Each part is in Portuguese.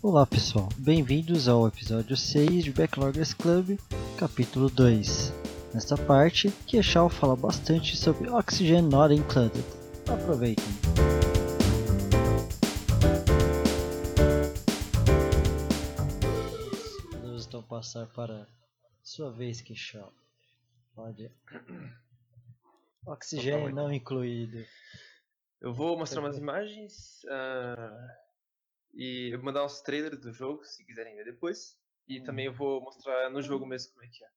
Olá pessoal, bem-vindos ao episódio 6 de Backloggers Club, capítulo 2. Nesta parte, Keshal fala bastante sobre Oxygen Not Included. Aproveitem! Vamos então passar para sua vez, Keshal. Pode. Oxigênio não incluído. Eu vou mostrar umas imagens uh, e eu vou mandar uns trailers do jogo, se quiserem ver depois. E hum. também eu vou mostrar no jogo mesmo como é que é.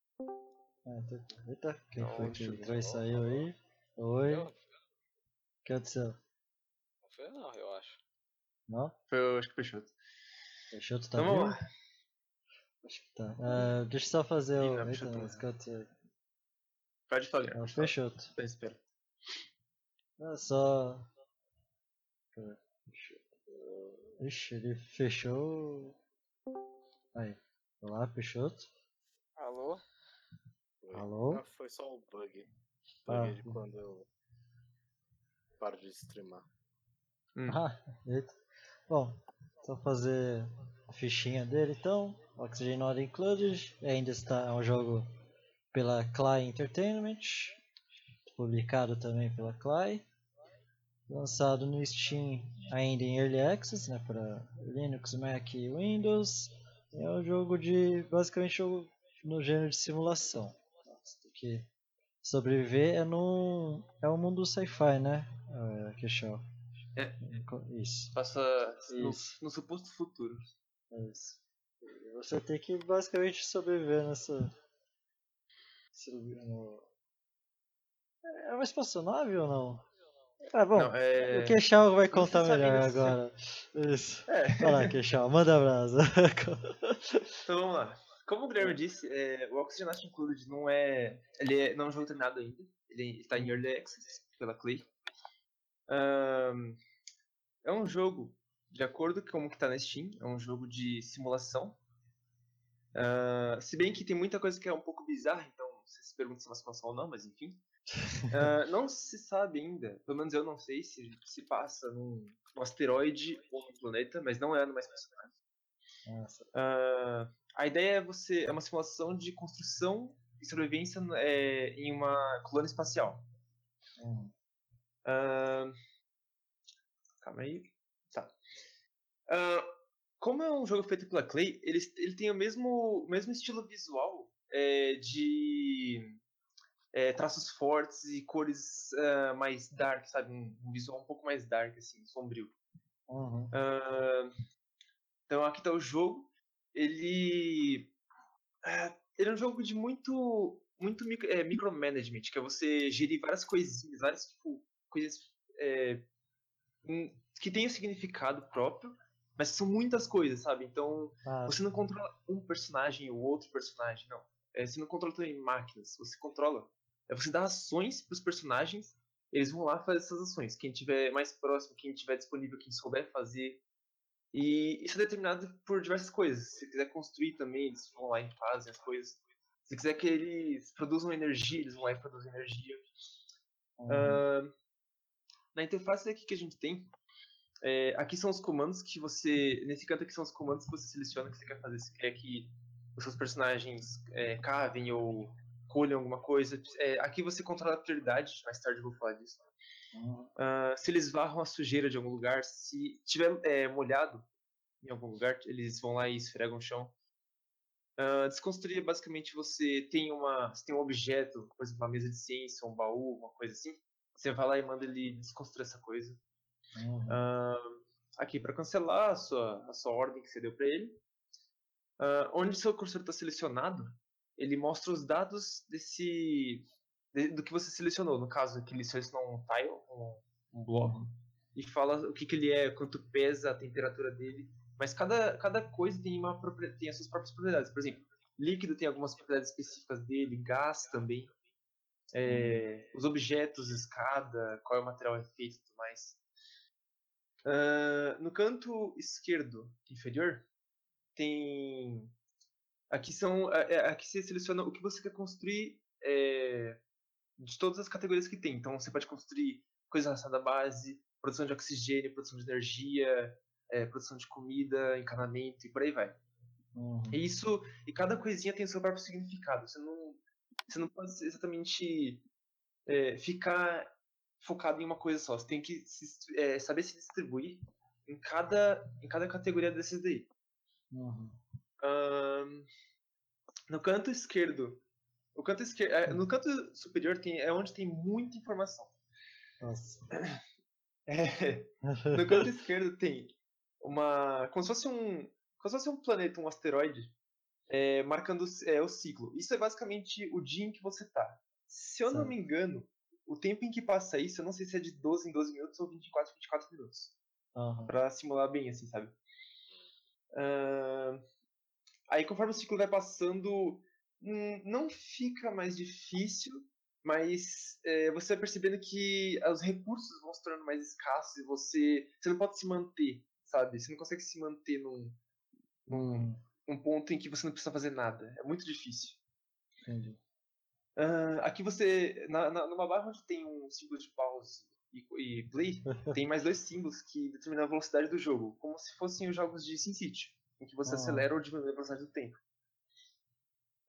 Ah, tá. Eita, quem então, foi que entrou saiu aí? Oi? O que aconteceu? Não foi não, eu acho. Não? Foi, eu acho que foi Peixoto. Peixoto tá então, vivo? Acho que tá. Uh, deixa eu só fazer o... Não, Eita, mas aconteceu? Pode falar. Não, Peixoto. Espera. É só... Ixi, ele fechou. Aí. Olá, Peixoto. Alô? Alô? Ah, foi só um bug. Bug ah. de quando eu paro de streamar. Hum. Ah, eita. Bom, só fazer a fichinha dele então. Oxygen Not Included. Ainda está é um jogo pela Clay Entertainment. Publicado também pela Clay lançado no Steam ainda em Early Access, né, para Linux, Mac e Windows. É um jogo de, basicamente, jogo no gênero de simulação. Que sobreviver é num, é um mundo sci-fi, né, uh, Queixal? É. Isso. Passa Isso. No, no suposto futuro. Isso. Você tem que basicamente sobreviver nessa. No... É uma espaçonave ou não? Tá bom. Não, é... O Queixal vai contar melhor agora. Isso. É. Vai lá, Queixal, manda brasa. então vamos lá. Como o Guilherme disse, é, o Oxygen Not Included não é. Ele é, não é um jogo treinado ainda. Ele está em Early Access pela Clay. Um, é um jogo, de acordo com como que está na Steam, é um jogo de simulação. Uh, se bem que tem muita coisa que é um pouco bizarra, então você se pergunta se é uma simulação ou não, mas enfim. Uh, não se sabe ainda, pelo menos eu não sei se se passa num, num asteroide ou num planeta, mas não é numa espaçonave. Uh, a ideia é você é uma simulação de construção e sobrevivência é, em uma colônia espacial. Uhum. Uh, calma aí. Tá. como é um jogo feito pela Clay, ele, ele tem o mesmo, o mesmo estilo visual é, de é, traços fortes e cores uh, mais dark, sabe? Um, visual um pouco mais dark, assim, sombrio. Uhum. Uh, então aqui está o jogo. Ele. Uh, ele é um jogo de muito. Muito micro, é, micromanagement, que é você gerir várias coisinhas, várias tipo, coisas é, que têm um significado próprio, mas são muitas coisas, sabe? Então, ah. você não controla um personagem ou outro personagem, não. É, você não controla também máquinas, você controla é você dar ações para os personagens, eles vão lá fazer essas ações. Quem tiver mais próximo, quem tiver disponível, quem souber fazer. E isso é determinado por diversas coisas. Se quiser construir também, eles vão lá e fazem as coisas. Se quiser que eles produzam energia, eles vão lá e produzem energia. Uhum. Uh, na interface aqui que a gente tem, é, aqui são os comandos que você. Nesse canto aqui são os comandos que você seleciona que você quer fazer. Se quer que os seus personagens é, cavem ou colhem alguma coisa. É, aqui você controla a prioridade, mais tarde eu vou falar disso. Uhum. Uh, se eles varram a sujeira de algum lugar, se tiver é, molhado em algum lugar, eles vão lá e esfregam o chão. Uh, desconstruir basicamente você tem uma você tem um objeto, por exemplo, uma mesa de ciência, um baú, uma coisa assim. Você vai lá e manda ele desconstruir essa coisa. Uhum. Uh, aqui para cancelar a sua a sua ordem que você deu para ele. onde seu cursor está selecionado, ele mostra os dados desse de, do que você selecionou. No caso, que ele selecionou um tile, um, um bloco, uhum. e fala o que, que ele é, quanto pesa, a temperatura dele. Mas cada, cada coisa tem, uma, tem as suas próprias propriedades. Por exemplo, líquido tem algumas propriedades específicas dele, gás também. É, uhum. Os objetos, escada, qual é o material é feito e tudo mais. Uh, no canto esquerdo inferior tem Aqui são. É, é, aqui você seleciona o que você quer construir é, de todas as categorias que tem. Então você pode construir coisas relacionadas à base, produção de oxigênio, produção de energia, é, produção de comida, encanamento e por aí vai. Uhum. E isso, e cada coisinha tem o seu próprio significado. Você não, você não pode exatamente é, ficar focado em uma coisa só. Você tem que se, é, saber se distribuir em cada, em cada categoria desses daí. Uhum. No canto esquerdo, o canto esquerdo, é, no canto superior tem, é onde tem muita informação. Nossa. É, no canto esquerdo tem uma, como se fosse um, como se fosse um planeta, um asteroide, é, marcando é, o ciclo. Isso é basicamente o dia em que você tá. Se eu não Certo. me engano, o tempo em que passa isso, eu não sei se é de 12 em 12 minutos ou 24 em 24 minutos. Aham. Pra simular bem, assim, sabe? Ahn, aí, conforme o ciclo vai passando, hum, não fica mais difícil, mas é, você vai percebendo que os recursos vão se tornando mais escassos e você, você não pode se manter, sabe? Você não consegue se manter num, num, ponto em que você não precisa fazer nada. É muito difícil. Entendi. Ah, aqui você, na, na, numa barra onde tem um símbolo de pause e, e play, tem mais dois símbolos que determinam a velocidade do jogo, como se fossem os jogos de SimCity, em que você Ah. acelera ou diminui a velocidade do tempo.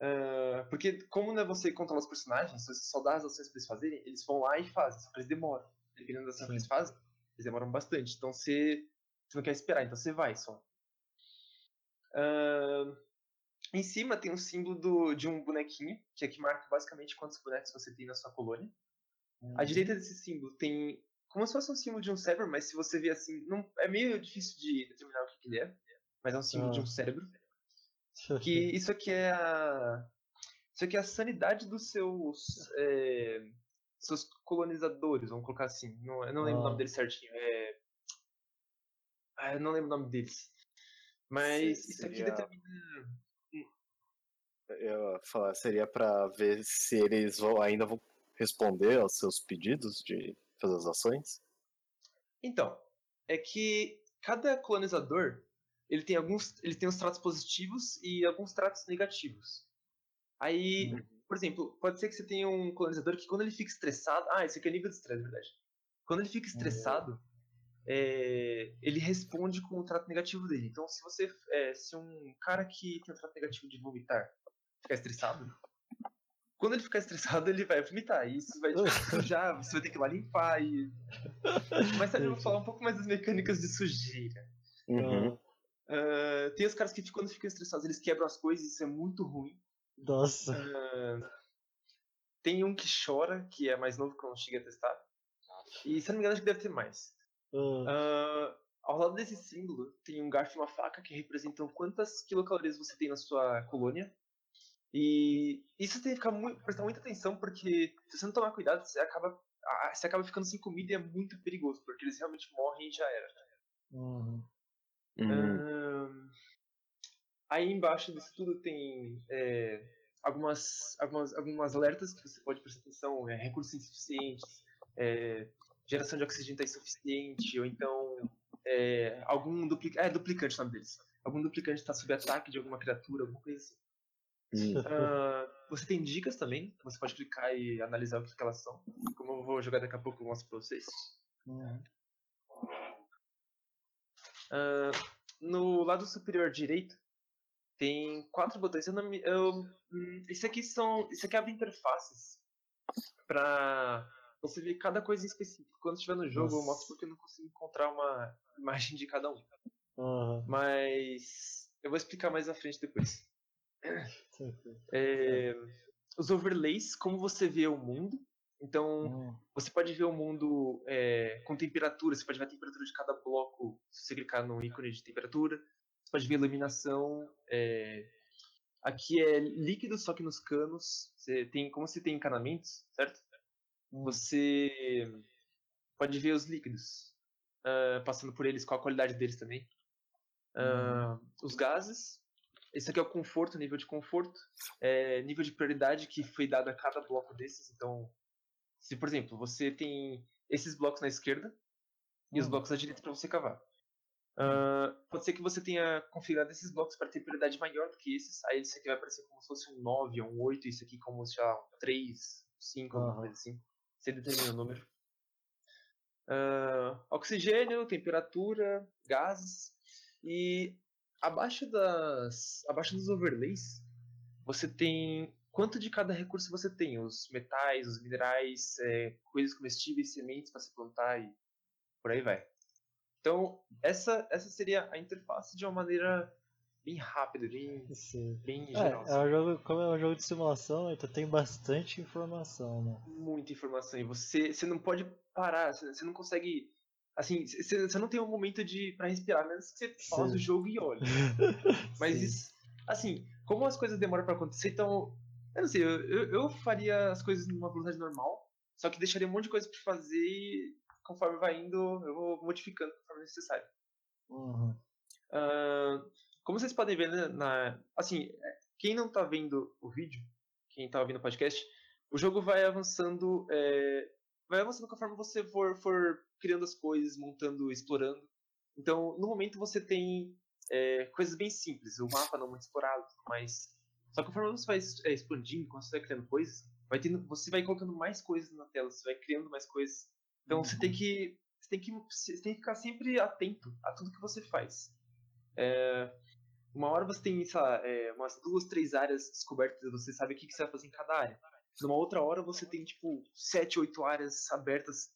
Ah, porque como não é você que controla os personagens, você só dá as ações pra eles fazerem, eles vão lá e fazem, só que eles demoram. Dependendo da ação que eles fazem, eles demoram bastante. Então você, você não quer esperar, então você vai só. Ah, em cima tem um símbolo do- de um bonequinho, que é que marca basicamente quantos bonecos você tem na sua colônia. À Uhum. direita desse símbolo tem como se fosse um símbolo de um cérebro, mas se você ver assim, não, é meio difícil de determinar o que, que ele é, mas é um símbolo de Ah. um cérebro. Que isso aqui é a isso aqui é a sanidade dos seus é, seus colonizadores, vamos colocar assim. Não, eu não lembro o Ah. nome deles certinho. É, ah, eu não lembro o nome deles. Mas Se- isso aqui seria- determina Eu ia falar, seria pra ver se eles vão, ainda vão responder aos seus pedidos de fazer as ações? Então, é que cada colonizador ele tem alguns, ele tem os tratos positivos e alguns tratos negativos. Aí, por exemplo, pode ser que você tenha um colonizador que quando ele fica estressado, ah, esse aqui é nível de estresse, na verdade. Quando ele fica estressado, é, ele responde com o trato negativo dele. Então, se você, é, se um cara que tem o trato negativo de vomitar ficar estressado, quando ele ficar estressado, ele vai vomitar. E isso vai sujar, você vai ter que ir lá limpar. E... Mas sabe, eu vou falar um pouco mais das mecânicas de sujeira. Uhum. Ah, tem os caras que quando ficam estressados, eles quebram as coisas, isso é muito ruim. Nossa. Tem um que chora, que é mais novo que eu não cheguei a testar. E se eu não me engano, acho que deve ter mais. Ah, ao lado desse símbolo, tem um garfo e uma faca que representam quantas quilocalorias você tem na sua colônia. E isso tem que ficar muito, prestar muita atenção, porque se você não tomar cuidado, você acaba, você acaba ficando sem comida e é muito perigoso, porque eles realmente morrem e já era. uhum. Uhum. Ahn, aí embaixo disso tudo tem é, algumas, algumas, algumas alertas que você pode prestar atenção, é, recursos insuficientes, é, geração de oxigênio está insuficiente, ou então é, algum duplicante, é duplicante o nome deles, algum duplicante está sob ataque de alguma criatura, alguma coisa assim. Ah, você tem dicas também, você pode clicar e analisar o que, que elas são. Como eu vou jogar daqui a pouco, eu mostro pra vocês. Ah, no lado superior direito tem quatro botões. Eu não me, eu, hum, isso aqui são, isso aqui abre interfaces para você ver cada coisa em específico. Quando estiver no jogo, eu Nossa. mostro porque eu não consigo encontrar uma imagem de cada um. Aham. Mas eu vou explicar mais à frente depois. É, os overlays, como você vê o mundo. Então, Hum, você pode ver o mundo é, com temperatura, você pode ver a temperatura de cada bloco se você clicar no ícone de temperatura. Você pode ver iluminação. é, Aqui é líquido, só que nos canos. Você tem, como você tem encanamentos, certo? hum. Você pode ver os líquidos, ah, passando por eles, qual a qualidade deles também. Ah, Os gases. Esse aqui é o conforto, nível de conforto. É, nível de prioridade que foi dado a cada bloco desses. Então, se por exemplo, você tem esses blocos na esquerda e os Hum. blocos à direita para você cavar. Ah, pode ser que você tenha configurado esses blocos para ter prioridade maior do que esses. Aí esse aqui vai aparecer como se fosse um 9 ou um 8, isso aqui como se fosse um 3, 5, alguma Aham. coisa assim. Você determina o número. Ah, oxigênio, temperatura, gases. E abaixo das. abaixo dos overlays, você tem quanto de cada recurso você tem. Os metais, os minerais, é, coisas comestíveis, sementes para se plantar e por aí vai. Então, essa, essa seria a interface de uma maneira bem rápida, bem, Sim. bem É, geral. é um jogo, como é um jogo de simulação, então tem bastante informação, né? muita informação e você, você não pode parar, você, não consegue. Assim, você, você não tem um momento de para respirar, menos que você pause Sim. o jogo e olhe. Mas Sim. isso, assim, como as coisas demoram pra acontecer, então. Eu não sei, eu, eu, eu faria as coisas numa velocidade normal, só que deixaria um monte de coisa pra fazer e conforme vai indo, eu vou modificando necessário. Uhum. Ahn, como vocês podem ver, né, na, assim, é, quem não tá vendo o vídeo, quem tá ouvindo o podcast, o jogo vai avançando, é, vai avançando conforme você for, for criando as coisas, montando, explorando. Então, no momento você tem é, coisas bem simples, o mapa não muito explorado, mas só que conforme você vai é, expandindo, quando você vai criando coisas, vai tendo, você vai colocando mais coisas na tela, você vai criando mais coisas. Então você tem que você tem que você tem que ficar sempre atento a tudo que você faz. É, uma hora você tem, sei lá, é, umas duas, três áreas descobertas, você sabe o que, que você vai fazer em cada área. Numa outra hora você tem, tipo, sete, oito áreas abertas.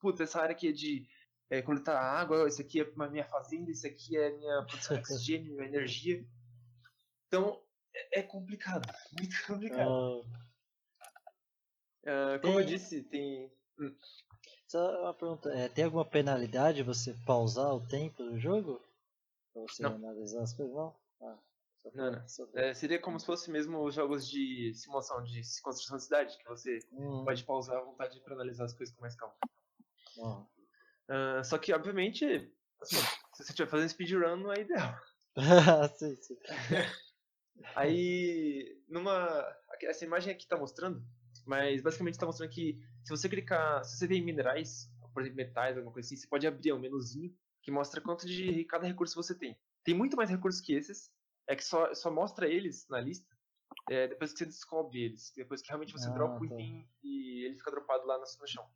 Puta, essa área aqui é de é, coletar água, isso aqui é a minha fazenda, isso aqui é a minha produção de oxigênio, minha energia. Então, é, é complicado, muito complicado. Ah, como eu tem- disse, tem... só uma pergunta, é, tem alguma penalidade você pausar o tempo do jogo? Pra você Não. analisar as coisas? Não? Ah, só Não, não. só- é, seria como se fosse mesmo os jogos de simulação de construção de cidade, que você Uhum. pode pausar à vontade para analisar as coisas com mais calma. Ah, só que, obviamente, assim, se você estiver fazendo speedrun, não é ideal. sim, sim. Aí, numa. Essa imagem aqui tá mostrando, mas basicamente tá mostrando que se você clicar. Se você tem minerais, por exemplo, metais, alguma coisa assim, você pode abrir um menuzinho que mostra quanto de cada recurso você tem. Tem muito mais recursos que esses, é que só, só mostra eles na lista é, depois que você descobre eles. Depois que realmente você Ah, dropa o tá. item e ele fica dropado lá no, no chão.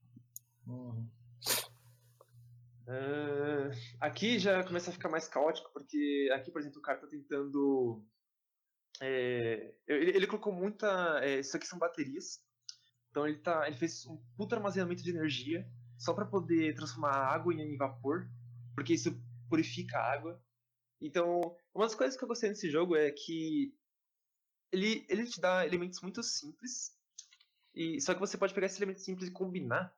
Uhum. Ah, aqui já começa a ficar mais caótico, porque aqui, por exemplo, o cara tá tentando. é, ele, ele colocou muita. é, isso aqui são baterias. Então ele, tá, ele fez um puta armazenamento de energia só para poder transformar a água em, vapor, porque isso purifica a água. Então, uma das coisas que eu gostei desse jogo é que ele, ele te dá elementos muito simples, e só que você pode pegar esses elementos simples e combinar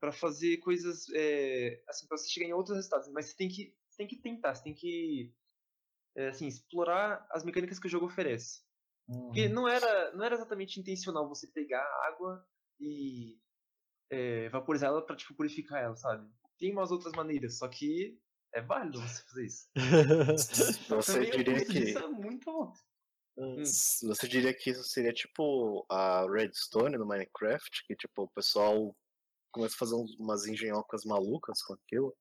para fazer coisas é, assim para você chegar em outros resultados mas você tem que você tem que tentar você tem que é, assim explorar as mecânicas que o jogo oferece porque Uhum. não era não era exatamente intencional você pegar água e é, vaporizar ela para tipo purificar ela sabe? Tem umas outras maneiras só que é válido você fazer isso. Que Você diria que disso é muito alto. Hum. você diria que isso seria tipo a Redstone no Minecraft, que tipo o pessoal começa a fazer umas engenhocas malucas com aquilo?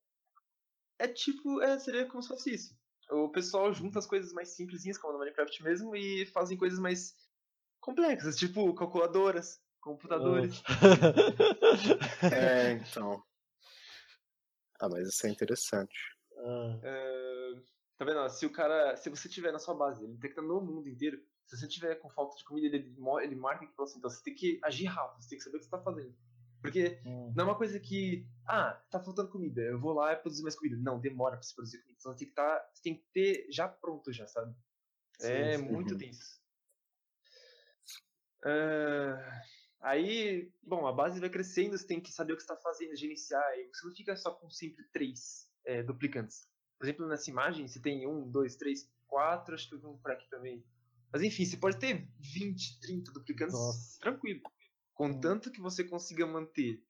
é tipo é, seria como se fosse isso. O pessoal junta as coisas mais simplesinhas como no Minecraft mesmo e fazem coisas mais complexas tipo calculadoras computadores É, então. Ah, mas isso é interessante. Ah, É, tá vendo? ó, Se o cara. Se você tiver na sua base, ele detecta no mundo inteiro. Se você tiver com falta de comida, ele, ele marca pra você. Então você tem que agir rápido, você tem que saber o que você tá fazendo. Porque hum. não é uma coisa que. Ah, tá faltando comida, eu vou lá e produzir mais comida. Não, demora pra você produzir comida. Então você tem que, tá, você tem que ter já pronto já, sabe? é Sim, sim. muito Uhum. tenso. Ah, aí, bom, a base vai crescendo, você tem que saber o que você está fazendo, gerenciar, e você não fica só com sempre três é, duplicantes. Por exemplo, nessa imagem, você tem um, dois, três, quatro, acho que eu vi um por aqui também. Mas enfim, você pode ter 20, 30 duplicantes Nossa. tranquilo. Contanto que você consiga manter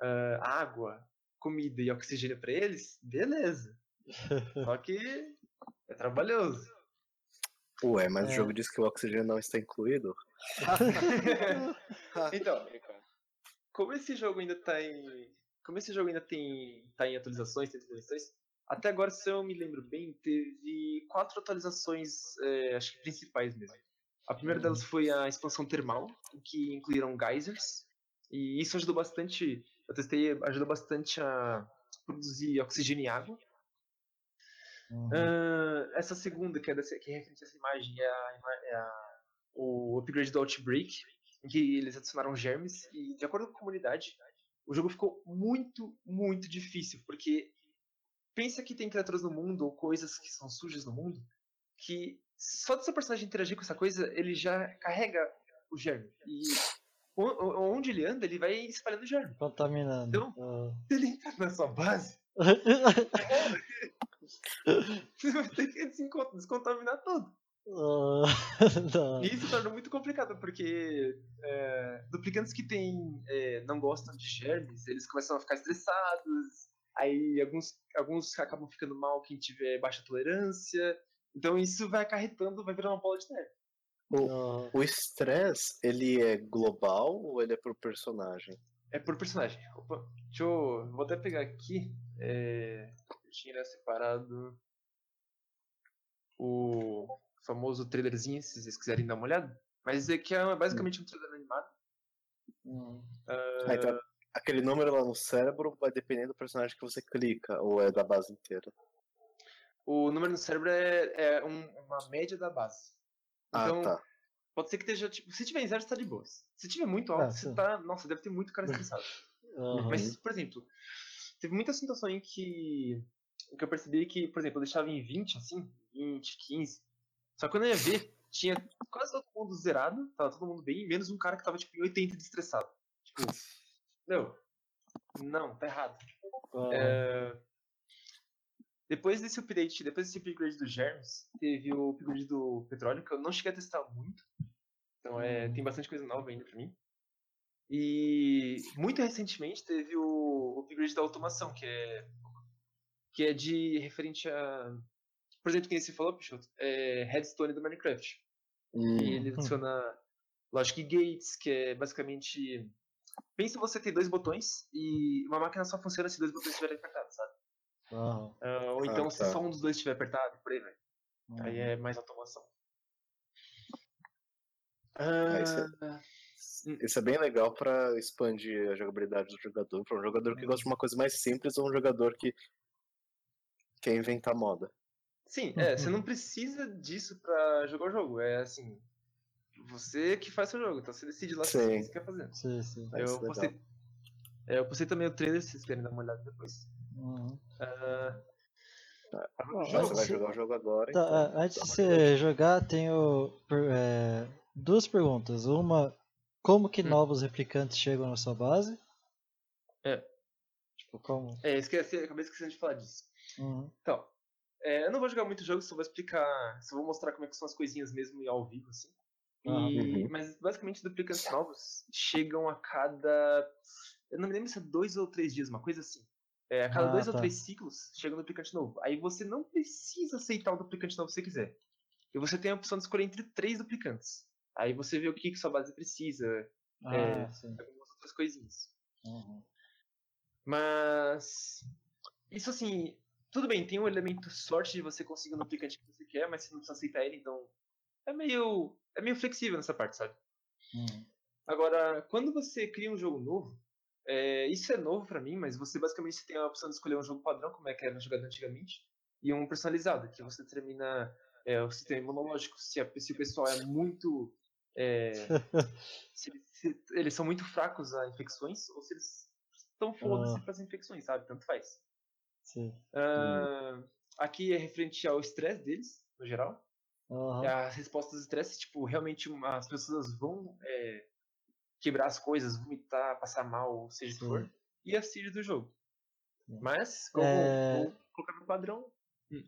ah, água, comida e oxigênio para eles, beleza. Só que é trabalhoso. Ué, mas É. o jogo diz que o oxigênio não está incluído. Então, como esse jogo ainda tá em. Como esse jogo ainda tem. tá em atualizações, tem atualizações, até agora, se eu me lembro bem, teve quatro atualizações, é, acho que principais mesmo. A primeira Uhum. delas foi a expansão termal, que incluíram geysers, e isso ajudou bastante. Eu testei, ajudou bastante a produzir oxigênio e água. Uhum. Ah, essa segunda, que é, dessa, que é referente a essa imagem, é, a, é a- o upgrade do Outbreak, em que eles adicionaram germes, e de acordo com a comunidade, o jogo ficou muito, muito difícil, porque pensa que tem criaturas no mundo, ou coisas que são sujas no mundo, que só do seu personagem interagir com essa coisa, ele já carrega o germe. E onde ele anda, ele vai espalhando germe. Contaminando. Então- Ah. Se ele entrar na sua base, você vai ter que descontaminar tudo. E isso torna muito complicado, porque é, duplicantes que tem, é, não gostam de germes, eles começam a ficar estressados, aí alguns, alguns acabam ficando mal quem tiver baixa tolerância. Então isso vai acarretando, vai virar uma bola de neve. ah, O estresse, ele é global ou ele é pro personagem? É por personagem. Opa, deixa eu. Vou até pegar aqui. É, eu tinha separado o famoso trailerzinho, se vocês quiserem dar uma olhada. Mas esse aqui é basicamente um trailer animado. hum. Ah, então, aquele número lá no cérebro vai depender do personagem que você clica, ou é da base inteira? O número no cérebro é, é um- uma média da base. Então, ah, tá. pode ser que esteja, tipo, se tiver em zero, você tá de boas. Se tiver muito Ah, alto, você sim. tá. Nossa, deve ter muito cara estressado. Aham. Mas, por exemplo, teve muita situação em que. que eu percebi que, por exemplo, eu deixava em 20, assim, 20, 15. Só que quando eu ia ver, tinha quase todo mundo zerado, tava todo mundo bem, menos um cara que tava, tipo, em 80 de estressado. Tipo, meu, não, tá errado. Aham. É, Depois desse update, depois desse upgrade dos germes, teve o upgrade do petróleo, que eu não cheguei a testar muito. Então é, Uhum. tem bastante coisa nova ainda pra mim. E muito recentemente teve o upgrade da automação, que é que é de referente a por exemplo, quem você falou, Peixoto, é Redstone do Minecraft. Hum, E ele adiciona Logic Gates, que é basicamente pensa você ter dois botões e uma máquina só funciona se dois botões estiverem apertados, sabe? Ah, ou Ah, então se tá. só um dos dois estiver apertado, por aí vai. Aí Uhum. é mais automação. Ah, isso é- Ah, Isso é bem legal pra expandir a jogabilidade do jogador, pra um jogador que gosta de uma coisa mais simples ou um jogador que quer inventar moda. Sim, é, você não precisa disso pra jogar o jogo. É assim, você que faz seu jogo, então você decide lá o que você quer fazer. Sim, sim. É, isso Eu é postei, é, eu postei também o trailer, se vocês querem dar uma olhada depois. Uhum. Ah, Bom, jogo, você vai jogar o jogo agora, Tá, então. ah, antes dá de você jogar, tenho é, duas perguntas. Uma, como que Hum. novos replicantes chegam na sua base? É. Tipo, como? é, esqueci, acabei esquecendo de falar disso. Uhum. Então, é, eu não vou jogar muito jogo, só vou explicar, só vou mostrar como é que são as coisinhas mesmo ao vivo, assim. E- Uhum. Mas basicamente duplicantes novos chegam a cada. Eu não me lembro se é dois ou três dias, uma coisa assim. É, a cada Ah, dois ou tá. três ciclos chega um duplicante novo. Aí você não precisa aceitar o duplicante novo se você quiser. E você tem a opção de escolher entre três duplicantes. Aí você vê o que, que sua base precisa, Ah, É. algumas outras coisinhas. Uhum. Mas. Isso assim. Tudo bem, tem um elemento sorte de você conseguir um duplicante que você quer, mas você não precisa aceitar ele, então. É meio. É meio flexível nessa parte, sabe? Uhum. Agora, quando você cria um jogo novo, é, isso é novo pra mim, mas você basicamente tem a opção de escolher um jogo padrão, como é que era jogado antigamente, e um personalizado, que você determina é, o sistema imunológico, se, a- se o pessoal é muito. é, se, eles- se eles são muito fracos a infecções, ou se eles estão foda-se Ah. para as infecções, sabe? Tanto faz. Sim. Ah, Aqui é referente ao estresse deles, no geral. Aham. As respostas do estresse, tipo, realmente as pessoas vão é, quebrar as coisas, vomitar, passar mal, seja o que for. E a seed do jogo. Sim. Mas, como É. vou colocar no padrão,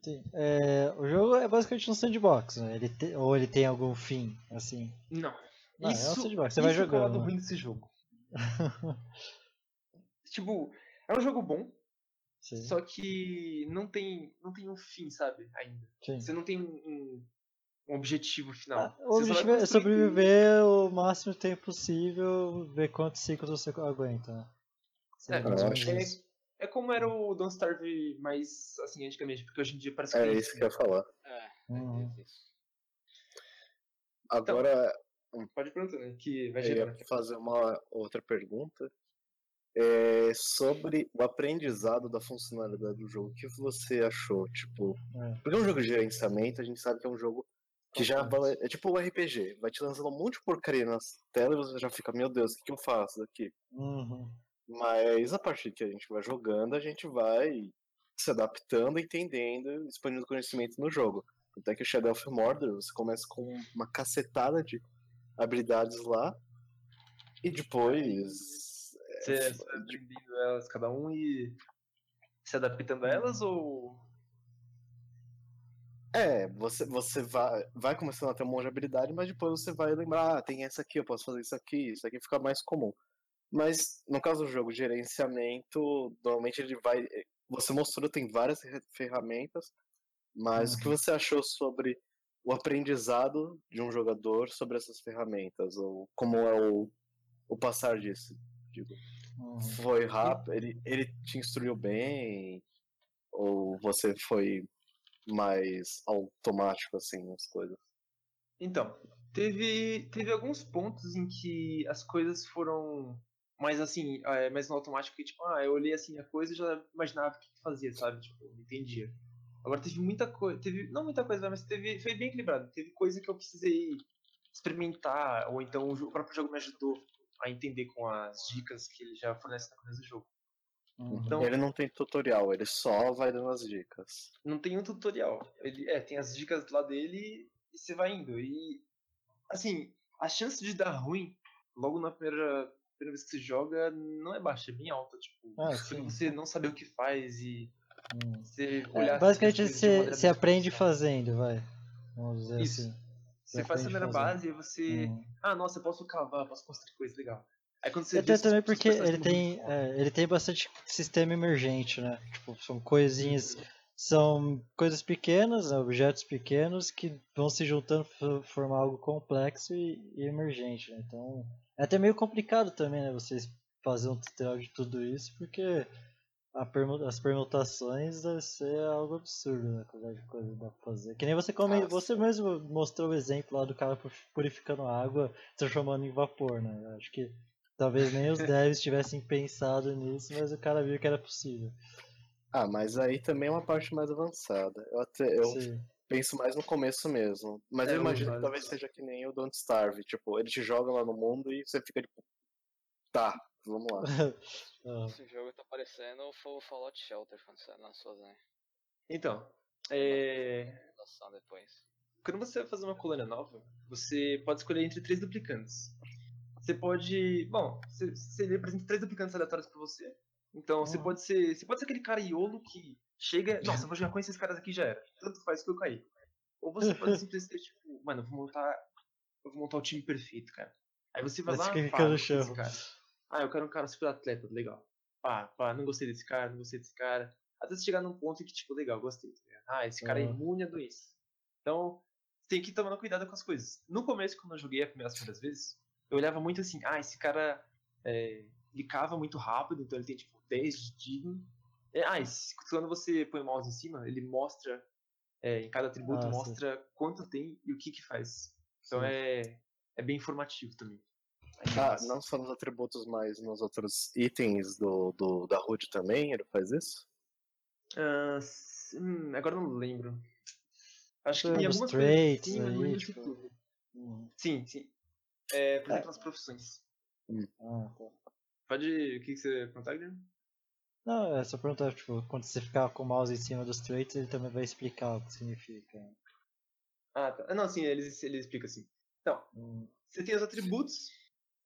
Sim. É, o jogo é basicamente um sandbox, né? Ele te- ou ele tem algum fim, assim. não. Não, é um isso, sandbox, você vai isso que é o lado jogando, né? ruim desse jogo. tipo, é um jogo bom, Sim. só que não tem, não tem um fim, sabe? Ainda. Sim. Você não tem um, um- objetivo final. Ah, o Você objetivo é sobreviver o máximo tempo possível, ver quantos ciclos você aguenta, né? É, acho é, isso. é como era o Don't Starve mais assim antigamente, porque hoje em dia parece que É tem isso que eu ia falar. É, Uhum. é isso. Agora, Pode perguntar, né? Que vai eu ia fazer uma outra pergunta. É sobre o aprendizado da funcionalidade do jogo. O que você achou? Tipo, É. porque é um jogo de gerenciamento, a gente sabe que é um jogo que já vai, é tipo o RPG, vai te lançando um monte de porcaria na tela e você já fica, meu Deus, o que, que eu faço daqui? Uhum. Mas a partir que a gente vai jogando, a gente vai se adaptando, entendendo, expandindo conhecimento no jogo. Até que o Shadow of Mordor, você começa com uma cacetada de habilidades lá, e depois. Você você vai aprendendo elas cada um e se adaptando a elas ou. É, você, você vai, vai começando a ter um monte de habilidade, mas depois você vai lembrar, ah, tem essa aqui, eu posso fazer isso aqui, isso aqui fica mais comum. Mas no caso do jogo de gerenciamento, normalmente ele vai. Você mostrou, tem várias ferramentas, mas o que Uhum. você achou sobre o aprendizado de um jogador sobre essas ferramentas? Ou como é o, o passar disso? Digo, Uhum. Foi rápido? Ele, ele te instruiu bem? Ou você foi mais automático assim nas coisas? Então, teve, teve alguns pontos em que as coisas foram mais assim, é, mais no automático, que tipo, ah, eu olhei assim a coisa e já imaginava o que que fazia, sabe? Tipo, não entendia. Agora teve muita coisa, teve, não muita coisa, mas teve, foi bem equilibrado. Teve coisa que eu precisei experimentar, ou então o próprio jogo me ajudou a entender com as dicas que ele já fornece na começo do jogo. Uhum. Então, Ele não tem tutorial, ele só vai dando as dicas. não tem um tutorial. Ele é, tem as dicas lá dele e você vai indo. E assim, a chance de dar ruim logo na primeira, primeira vez que você joga não é baixa, é bem alta, tipo, Ah, você não saber o que faz e Uhum. você É, olhar basicamente de uma você, você aprende fazendo, vai. Vamos dizer Isso. assim. Você faz a primeira base e você, Uhum. ah, nossa, eu posso cavar, posso construir coisa legal. Aí quando você até também porque ele tem, é, ele tem bastante sistema emergente, né? Tipo, são coisinhas, são coisas pequenas, né, objetos pequenos que vão se juntando para formar algo complexo e, e emergente, né? Então, é até meio complicado também, né? Vocês fazer um tutorial de tudo isso, porque a permu- as permutações deve ser algo absurdo, né? A quantidade de coisa que dá pra fazer. Que nem você come, Ah, você mesmo mostrou o exemplo lá do cara pur- purificando água, transformando em vapor, né? Eu Acho que talvez nem os devs tivessem pensado nisso, mas o cara viu que era possível. Ah, mas aí também é uma parte mais avançada. Eu até eu Sim. penso mais no começo mesmo. Mas É, eu imagino que básico. talvez seja que nem o Don't Starve. Tipo, ele te joga lá no mundo e você fica tipo. Tá, vamos lá. Ah, Esse jogo tá parecendo o Fallout Shelter quando você lançou, né? Então, é, Lançar depois. quando você vai fazer uma colônia nova, você pode escolher entre três duplicantes. Você pode. Bom, você, você ele apresenta três duplicantes aleatórios pra você. Então você Uhum. pode ser. Você pode ser aquele cara iolo que chega. Nossa, eu vou jogar com esses caras aqui já era. Tanto faz que eu caí. Ou você pode simplesmente, tipo, mano, eu vou montar. Eu vou montar o time perfeito, cara. Aí você vai Mas lá, no gostei desse chão. cara. Ah, eu quero um cara super atleta, legal. Pá, pá, não gostei desse cara, não gostei desse cara. Até você chegar num ponto em que, tipo, legal, gostei. tá? Ah, esse cara é Aham. imune a doença. Então, você tem que tomando cuidado com as coisas. No começo, quando eu joguei a primeira- as primeiras vezes, eu olhava muito assim, ah, esse cara é, ele cava muito rápido, então ele tem tipo 10 de. É, ah, e se- quando você põe o mouse em cima, ele mostra, é, em cada atributo Ah, sim. mostra quanto tem e o que que faz. Então Sim. é, é bem informativo também. Ah, não só nos atributos, mas nos outros itens do, do, da HUD também, ele faz isso? Ah, s- hum, agora não lembro. Acho que Eu em lembro os algumas traits sim, aí, tipo-. Uhum. Sim, sim. É, por É. exemplo, as profissões. Ah, tá. Pode. O que, que você perguntar, Guilherme? Não, é só perguntar, tipo, quando você ficar com o mouse em cima dos traits, ele também vai explicar o que significa. Ah, tá. Ah, Não, sim, eles, eles explicam assim. Então, Hum, você tem os atributos.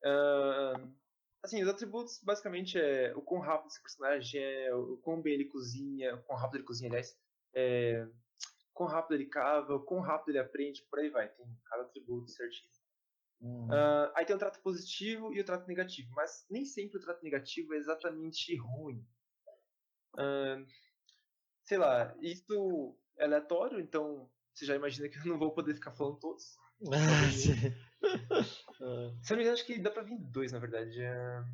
Ahn, assim, os atributos basicamente é o quão rápido seu personagem é, o quão bem ele cozinha, o quão rápido ele cozinha, aliás, é, o quão rápido ele cava, o quão rápido ele aprende, por aí vai. Tem cada atributo certinho. hum, Ah, aí tem o trato positivo e o trato negativo, mas nem sempre o trato negativo é exatamente ruim. Ah, sei lá, isso é aleatório, então você já imagina que eu não vou poder ficar falando todos. Ah. Ah, Se eu não me engano, acho que dá pra vir dois, na verdade. Ah,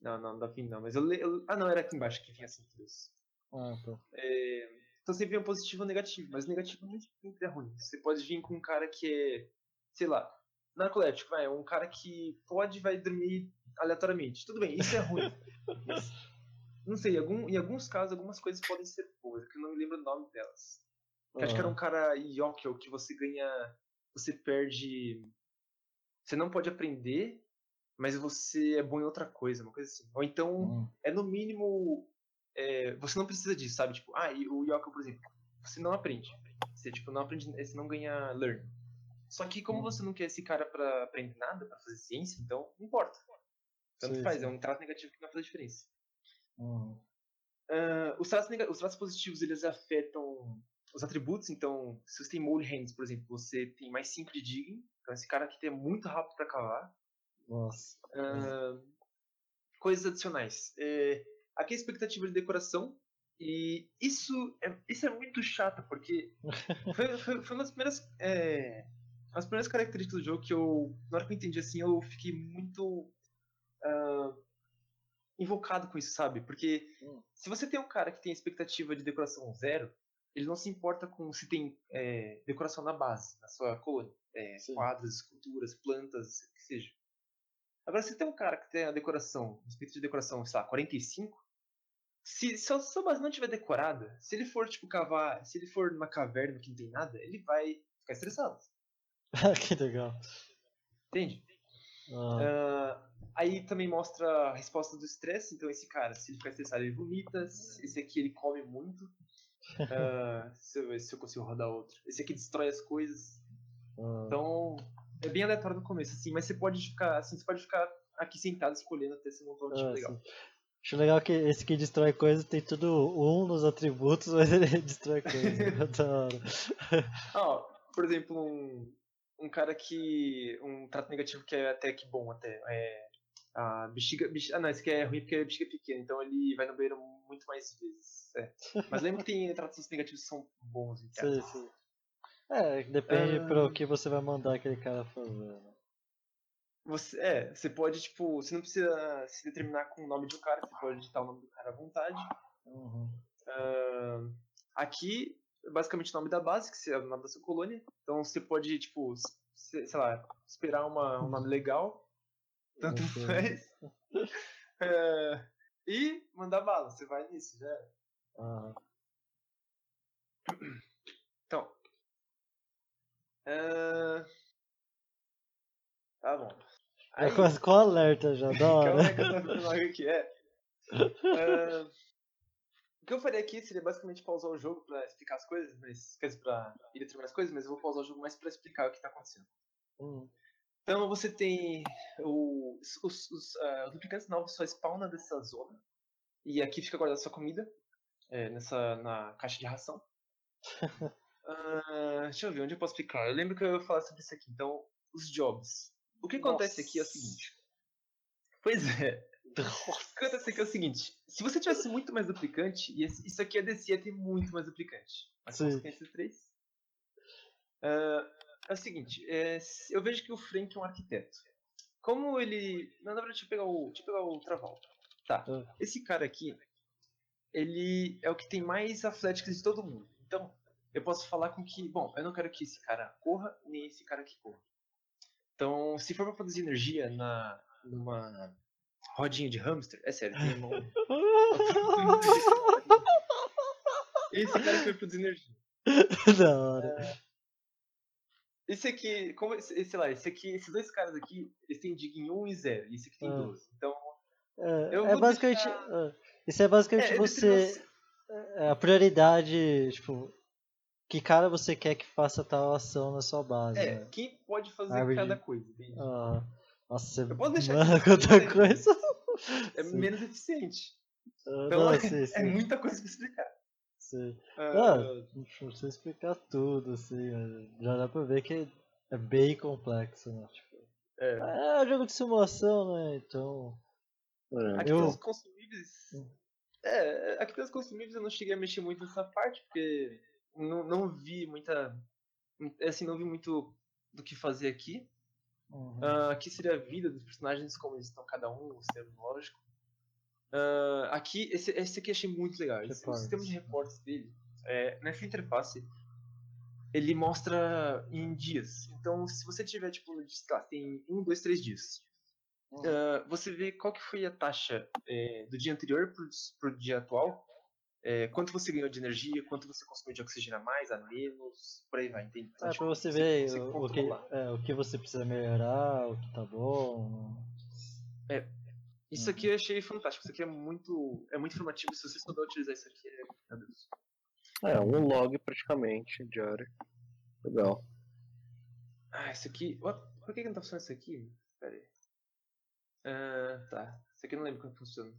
Não, não, não dá pra vir não, mas eu, le... eu- Ah, não, era aqui embaixo que vinha assim dois. ah, tá. É, Então sempre vem um positivo e um negativo, mas negativo nem sempre é ruim. Você pode vir com um cara que é, sei lá, narcolético, vai, um cara que pode vai dormir aleatoriamente. Tudo bem, isso é ruim. mas, não sei, em, algum, em alguns casos, algumas coisas podem ser boas, é que eu não me lembro o nome delas. Que acho que era um cara Yokio que você ganha. Você perde. Você não pode aprender, mas você é bom em outra coisa, uma coisa assim. Ou então, Hum, é no mínimo. é, você não precisa disso, sabe? Tipo, ah, e o Yokio, por exemplo, você não aprende. Você tipo, não aprende, você não ganha learn. Só que como Hum. você não quer esse cara pra aprender nada, pra fazer ciência, então não importa. Tanto Sim, faz, sim. é um traço negativo que não fazer diferença. hum, Ah, os, traços os traços positivos eles afetam os atributos, então se você tem mole hands, por exemplo, você tem mais 5 de digging, então esse cara aqui é muito rápido pra cavar. Nossa. Ah, coisas adicionais. É, aqui a expectativa de decoração, e isso é, isso é muito chato, porque foi, foi, foi uma das primeiras. É, as primeiras características do jogo que eu, na hora que eu entendi assim, eu fiquei muito ah, invocado com isso, sabe? Porque Hum. se você tem um cara que tem expectativa de decoração zero, ele não se importa com se tem é, decoração na base, na sua colônia. É, quadros, esculturas, plantas, o que seja. Agora, se tem um cara que tem a decoração, respeito de decoração, sei lá, 45, se, se a sua base não tiver decorada, se ele for, tipo, cavar, se ele for numa caverna que não tem nada, ele vai ficar estressado. que legal. Entende? Ah, Ah, aí também mostra a resposta do estresse, então esse cara, se ele ficar estressado, ele vomita, se- esse aqui ele come muito. Ah, se, eu, se eu consigo rodar outro. Esse aqui destrói as coisas. ah. Então, é bem aleatório no começo, assim, mas você pode ficar, assim, você pode ficar aqui sentado escolhendo até você montar um time Ah, legal. sim. Acho legal que esse que destrói coisas tem tudo um nos atributos, mas ele destrói coisas. da hora. Ah, por exemplo, um, um cara que. Um trato negativo que é até que bom até. É. A bexiga, bexiga. Ah, não, esse aqui é ruim porque a bexiga é pequena, então ele vai no banheiro muito mais vezes. é. Mas lembra que tem tratos negativos que são bons, entre Sim, sim. É, depende Ah. pro que você vai mandar aquele cara fazer. né? Você, é, você pode, tipo, você não precisa se determinar com o nome de um cara, você pode digitar o nome do cara à vontade. Uhum. Ah, aqui, é basicamente o nome da base, que é o nome da sua colônia. Então você pode, tipo, sei lá, esperar uma, um nome legal. Tanto faz. É, e mandar bala, você vai nisso, já. era. Aham. Então. ah, tá bom. É Aí, quase com alerta já, da hora. calma aí que eu tô vendo logo o que é. Ah, o que eu faria aqui seria basicamente pausar o jogo pra explicar as coisas, mas, quer dizer, pra ir determinar as coisas, mas eu vou pausar o jogo mais pra explicar o que tá acontecendo. Hum, Então você tem os, os, os, ah, os duplicantes novos só spawnam dessa zona. E aqui fica guardada sua comida. é, nessa, na caixa de ração. Ah, deixa eu ver, onde eu posso explicar? Eu lembro que eu ia falar sobre isso aqui. Então, os jobs. O que acontece aqui é o Nossa. seguinte. Pois é. O que acontece aqui é o seguinte. Se você tivesse muito mais duplicante, e isso aqui a DC ia ter muito mais duplicante. Mas Sim. você tem esses três. Ah, é o seguinte, é, eu vejo que o Frank é um arquiteto. Como ele. Não, na verdade, deixa eu pegar o. Deixa eu pegar o Traval. Tá. Ah. Esse cara aqui, ele é o que tem mais atléticas de todo mundo. Então, eu posso falar com que. Bom, eu não quero que esse cara corra, nem esse cara aqui corra. Então, se for pra produzir energia na, numa rodinha de hamster, é sério, tem mão. Esse cara que vai produzir energia. da hora. Esse aqui, como, esse- sei lá, esse aqui, esses dois caras aqui, eles têm dig em 1 e 0, e esse aqui tem Ah. 12. Então, É, é basicamente. deixar- é, isso é basicamente é, você. é, a prioridade, tipo. Que cara você quer que faça tal ação na sua base, É, né? quem pode fazer de- cada coisa, entende? Ah, nossa, você Eu posso deixar outra mas- coisa. é sim. menos eficiente. Então, não, é, sim, sim, muita coisa pra explicar. Sim. Ah, Ah, não precisa explicar tudo, assim. Já dá pra ver que é bem complexo, né? Tipo, é. é um jogo de simulação, né? Então. É. Aqui eu- tem os consumíveis. É, aqui tem os consumíveis eu não cheguei a mexer muito nessa parte, porque não, não vi muita. Assim, não vi muito do que fazer aqui. uhum. Ah, aqui seria a vida dos personagens, como eles estão cada um, o sistema lógico. Ah, aqui, esse, esse aqui eu achei muito legal. Esse, o sistema de reportes dele, é, nessa interface, ele mostra em dias. Então, se você tiver, tipo, lá, tem um, dois, três dias. ah, você vê qual que foi a taxa é, do dia anterior para o dia atual, é, quanto você ganhou de energia, quanto você consumiu de oxigênio a mais, a menos, por aí vai, entende? Então, É tipo, pra você ver o, o que, é, o que você precisa melhorar, o que tá bom. Isso aqui eu achei fantástico, isso aqui é muito, é muito informativo, se você souber utilizar isso aqui, é, meu Deus. É, um log praticamente diário. Legal. Ah, isso aqui. What? Por que que não tá funcionando isso aqui? Pera aí. Ah, tá. Isso aqui eu não lembro como funciona.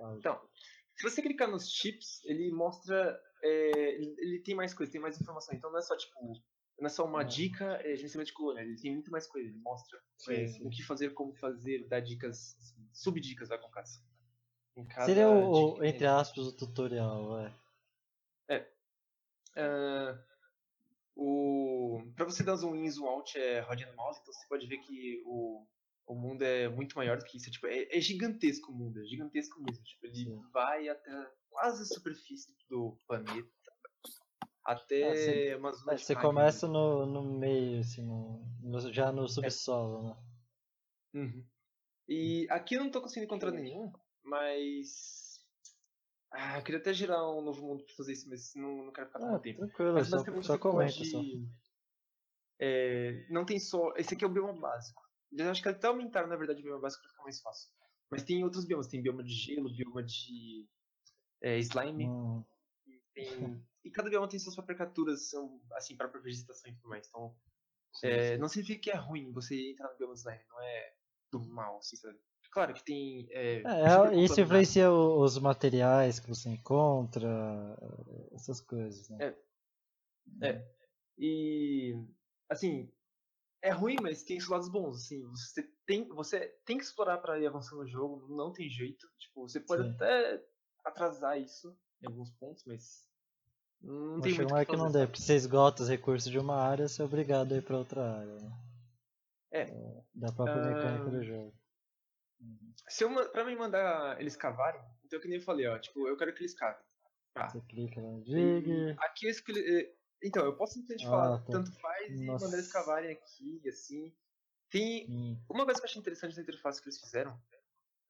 Ah, Então, se você clicar nos chips, ele mostra. é, ele, ele tem mais coisa, tem mais informação. Então não é só tipo. Não é só uma dica é, gerenciamento de colônia, ele tem muito mais coisa. Ele mostra é, o que fazer, como fazer, dá dicas, assim, subdicas vai com cada Seria o, o- dica entre aspas, o tutorial, vai. Ah, o para você dar zoom in zoom out é rodando mouse, então você pode ver que o, o mundo é muito maior do que isso. Tipo, é, é gigantesco o mundo, é gigantesco mesmo. Tipo, ele Sim. vai até quase a superfície do planeta. Até Ah, você- uma zona É, você começa no, no meio, assim, no, no- já no subsolo, né? Uhum. E aqui eu não tô conseguindo encontrar nenhum, mas. Ah, eu queria até gerar um novo mundo pra fazer isso, mas não, não quero ficar Ah, tempo. tranquilo, Mas só, só comenta pode. só. é, não tem só. Esse aqui é o bioma básico. Eu acho que até aumentaram, na verdade, o bioma básico pra ficar mais fácil. Mas tem outros biomas. Tem bioma de gelo, bioma de é, slime. Hum, tem- E cada bioma tem suas próprias criaturas, são, assim, própria vegetação e tudo mais. Então, sim, é, sim. não significa que é ruim você entrar no bioma slime. Não é do mal, assim, sabe? Claro que tem. É, É, é, isso influencia os materiais que você encontra, essas coisas, né? É. E assim, é ruim, mas tem os lados bons, assim, você tem, você tem que explorar para ir avançando no jogo, não tem jeito. Tipo, você pode Sim. até atrasar isso em alguns pontos, mas não tem muito o hora que que não dê, porque você esgota os recursos de uma área, você é obrigado a ir pra outra área, né? É. Da própria mecânica Ah, do jogo. Se eu, pra mim mandar eles cavarem, então que nem eu falei, ó, tipo, eu quero que eles cavem. Ah, Você clica lá, e dig. aqui eu escolhi. eh, Então, eu posso simplesmente Ah, falar tá. tanto faz e Nossa. mandar eles cavarem aqui, assim. Tem Hum, Uma coisa que eu achei interessante da interface que eles fizeram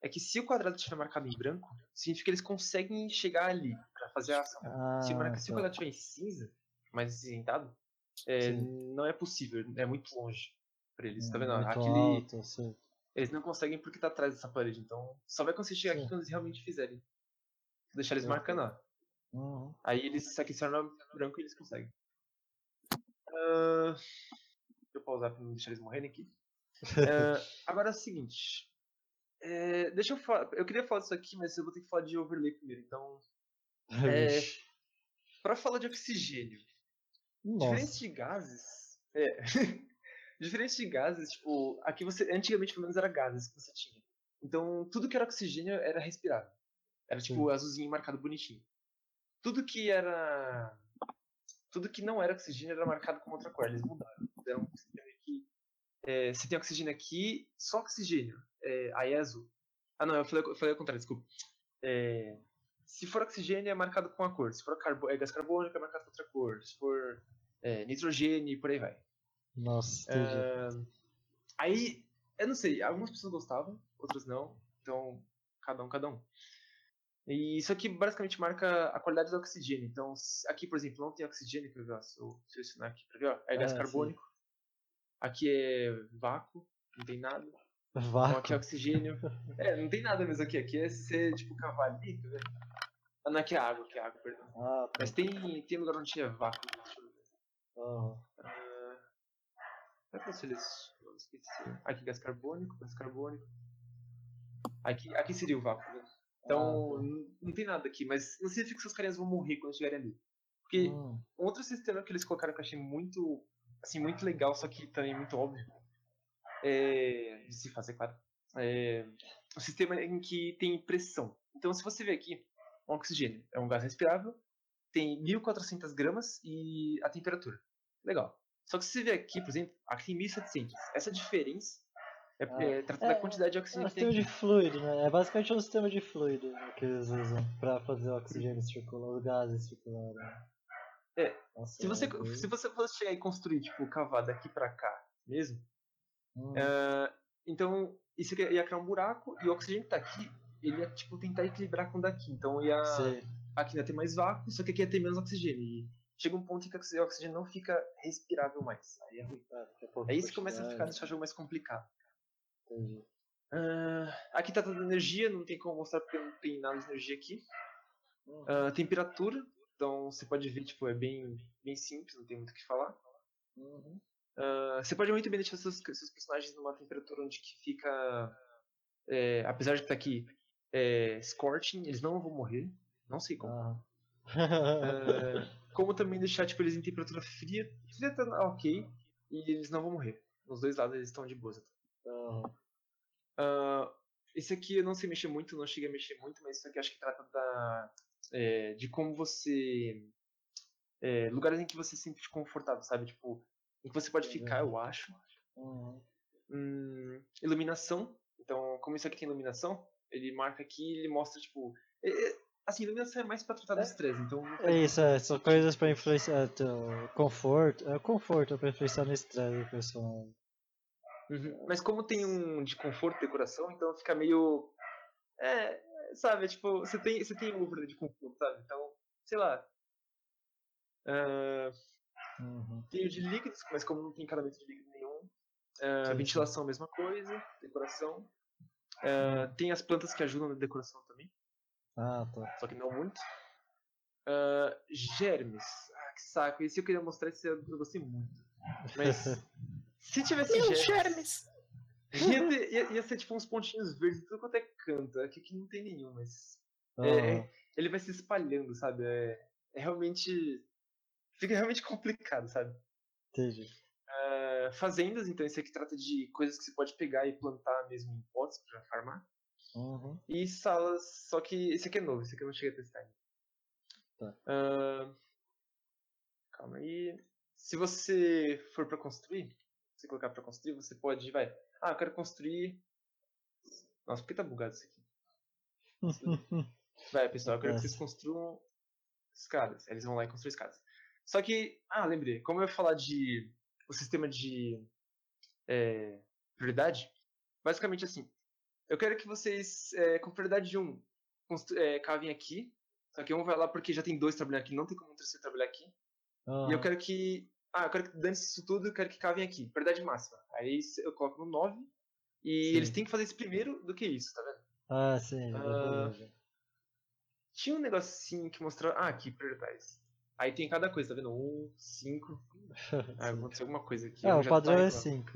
é que se o quadrado estiver marcado em branco, significa que eles conseguem chegar ali pra fazer a ação. se, o Ah, marca- se o tá. quadrado estiver em cinza, mais acinzentado, é, não é possível, é muito longe pra eles. Tá vendo? ó? Muito Aquele, alto, assim. eles não conseguem porque tá atrás dessa parede, então só vai conseguir chegar aqui Sim. quando eles realmente fizerem. Deixar eles marcando, ó. Uhum. Aí eles se aqui se torna branco e eles conseguem. Ah, deixa eu pausar pra não deixar eles morrerem aqui. Ah, agora é o seguinte. É, deixa eu falar. Eu queria falar disso aqui, mas eu vou ter que falar de overlay primeiro. Então, É, pra falar de oxigênio, diferente de gases. É, diferente de gases, tipo, aqui você. Antigamente, pelo menos, era gases que você tinha. Então, tudo que era oxigênio era respirável. Era tipo azulzinho marcado bonitinho. Tudo que era. Tudo que não era oxigênio era marcado com outra cor. Eles mudaram. Fizeram um sistema que. é, se tem oxigênio aqui, só oxigênio. É, aí é azul. Ah, não, eu falei, eu falei ao contrário, desculpa. É, se for oxigênio, é marcado com a cor. Se for carbo, é gás carbônico, é marcado com outra cor. Se for é, nitrogênio, e por aí vai. Nossa, entendi. Aí, eu não sei, algumas pessoas gostavam, outras não. Então, cada um, cada um. E isso aqui basicamente marca a qualidade do oxigênio. Então, aqui, por exemplo, não tem oxigênio, ver, se eu selecionar aqui pra ver, ó, é gás Ah, sim. carbônico. Aqui é vácuo, não tem nada. Vácuo. aqui é oxigênio. É, não tem nada mesmo aqui. Aqui é ser, tipo, cavar ali, tá vendo? Ah, não, aqui é água, aqui é água, perdão. Ah, tá. Mas tem, tem lugar onde é vácuo. Deixa eu ver. Ah, que eu seleciono? Esqueci. Aqui gás carbônico, gás carbônico. Aqui, aqui seria o vácuo, né? Então, Ah, não, não tem nada aqui, mas não significa que seus carinhas vão morrer quando estiverem ali. Porque Hum, um outro sistema que eles colocaram que eu achei muito, assim, muito legal, só que também muito óbvio, é, de se fazer, claro, é um sistema em que tem pressão. Então, se você ver aqui, um oxigênio é um gás respirável, tem 1.400 gramas e a temperatura. Legal. Só que se você ver aqui, por exemplo, aqui tem 1.700. Essa diferença é, Ah, é é- da quantidade de É oxigênio um que tem sistema aqui. de fluido, né? É basicamente um sistema de fluido né, que eles usam pra fazer o oxigênio circular, os gases circularem. É, Nossa, Se você, é se você fosse chegar e construir, tipo, cavar daqui pra cá mesmo, Hum, Então, isso ia criar um buraco e o oxigênio que tá aqui, ele ia tipo tentar equilibrar com o daqui. Então ia Sei. aqui ia ter mais vácuo, só que aqui ia ter menos oxigênio. E chega um ponto em que o oxigênio não fica respirável mais. Aí é ruim. Ah, Aí isso pode começa a ficar deixar o jogo mais complicado. Entendi. Ah, aqui tá toda a energia, não tem como mostrar porque não tem nada de energia aqui. Ah, temperatura, então você pode ver, tipo, é bem, bem simples, não tem muito o que falar. Uhum. Ah, você pode muito bem deixar seus, seus personagens numa temperatura onde que fica. é, apesar de que tá aqui é, scorching, eles não vão morrer. Não sei como. Ah. Ah, como também deixar tipo, eles em temperatura fria. Fria tá ok. E eles não vão morrer. Nos dois lados eles estão de. Aham. Ah, esse aqui eu não sei mexer muito, não cheguei a mexer muito, mas isso aqui acho que trata da, é, de como você. é, lugares em que você se sente confortável, sabe? Tipo, em que você pode ficar, eu acho. Uhum. Hum, iluminação. Então, como isso aqui tem iluminação, ele marca aqui ele mostra, tipo. é- é- assim, iluminação é mais pra tratar do estresse, então. É isso, é, são coisas pra influenciar teu conforto. É o conforto pra influenciar no estresse do personagem. Uhum. Mas como tem um de conforto e decoração, então fica meio. É, sabe, tipo, você tem, você tem um de conforto, sabe? Então, sei lá. Ah, Uhum. tem o de líquidos, mas como não tem encanamento de líquido nenhum. sim. ventilação, mesma coisa. Decoração. Ah, tem as plantas que ajudam na decoração também, Ah, tá. só que não muito. Ah, germes. Ah, que saco. Esse eu queria mostrar, esse eu gostei muito. Mas. se tivesse germes. Ia, ter- ia- ia ser tipo uns pontinhos verdes, tudo quanto é canto. Aqui que não tem nenhum, mas. É, Aham. ele vai se espalhando, sabe? É, é realmente. Fica realmente complicado, sabe? Entendi. É, fazendas, então isso aqui trata de coisas que você pode pegar e plantar mesmo em potes pra farmar. Uhum. E salas, só que esse aqui é novo, esse aqui eu não cheguei a testar ainda. Tá. Ah, calma aí. Se você for pra construir, se você colocar pra construir, você pode, vai. Ah, eu quero construir. Nossa, por que tá bugado isso aqui? Vai, pessoal, eu quero que vocês construam escadas. Eles vão lá e construem escadas. Só que, ah, lembrei, como eu ia falar de o sistema de é, prioridade, basicamente assim, eu quero que vocês, é, com prioridade de um, é, cavem aqui, só que um vai lá porque já tem dois trabalhando aqui, não tem como um terceiro trabalhar aqui. E eu quero que, ah, eu quero que dane isso tudo, eu quero que cavem aqui, prioridade máxima. Aí eu coloco no 9, e Sim. eles têm que fazer isso primeiro do que isso, tá vendo? Ah, sim. Ah. Tinha um negocinho que mostrava. Ah, aqui, prioritais. Aí tem cada coisa, tá vendo? Um, cinco. Ah, aconteceu alguma coisa aqui. Ah, um o padrão é entrando. 5.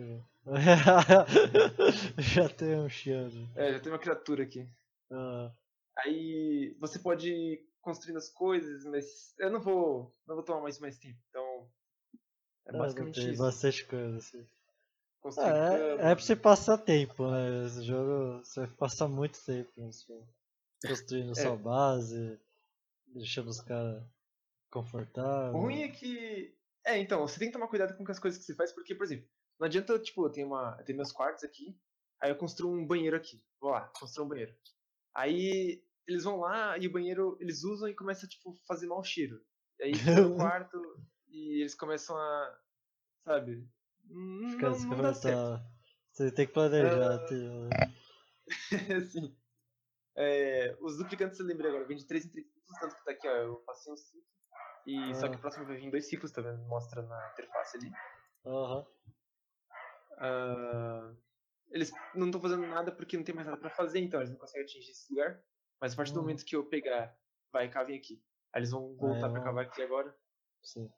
já tem um chiando. É, já tem uma criatura aqui. Ah, Aí você pode construir as coisas, mas eu não vou. Não vou tomar mais mais tempo. Então. É não, basicamente tem isso. bastante coisa assim. Construir é, cama. é pra você passar tempo, né? Esse jogo você vai passar muito tempo né? Você construindo É. sua base, deixando os caras confortáveis. O ruim é que. É, então, você tem que tomar cuidado com as coisas que você faz, porque, por exemplo, não adianta, tipo, eu tenho, uma, eu tenho meus quartos aqui, aí eu construo um banheiro aqui. Vou lá, construo um banheiro. Aí eles vão lá e o banheiro eles usam e começa a, tipo, fazer mau cheiro. E aí fica no quarto e eles começam a. Sabe? Não, Fica não dá certo. Você tem que planejar. Ah. tem- assim. É, os duplicantes eu lembrei agora, vem de 3 em 3 ciclos, tanto que tá aqui, ó, eu passei um ciclo. E só que Ah. o próximo vai vir dois ciclos, tá vendo? Mostra na interface ali. Aham. Ah, eles não estão fazendo nada porque não tem mais nada pra fazer, então eles não conseguem atingir esse lugar. Mas a partir do Uhum. momento que eu pegar, vai, cavem aqui. Aí eles vão voltar é pra bom. cavar aqui agora. Sim.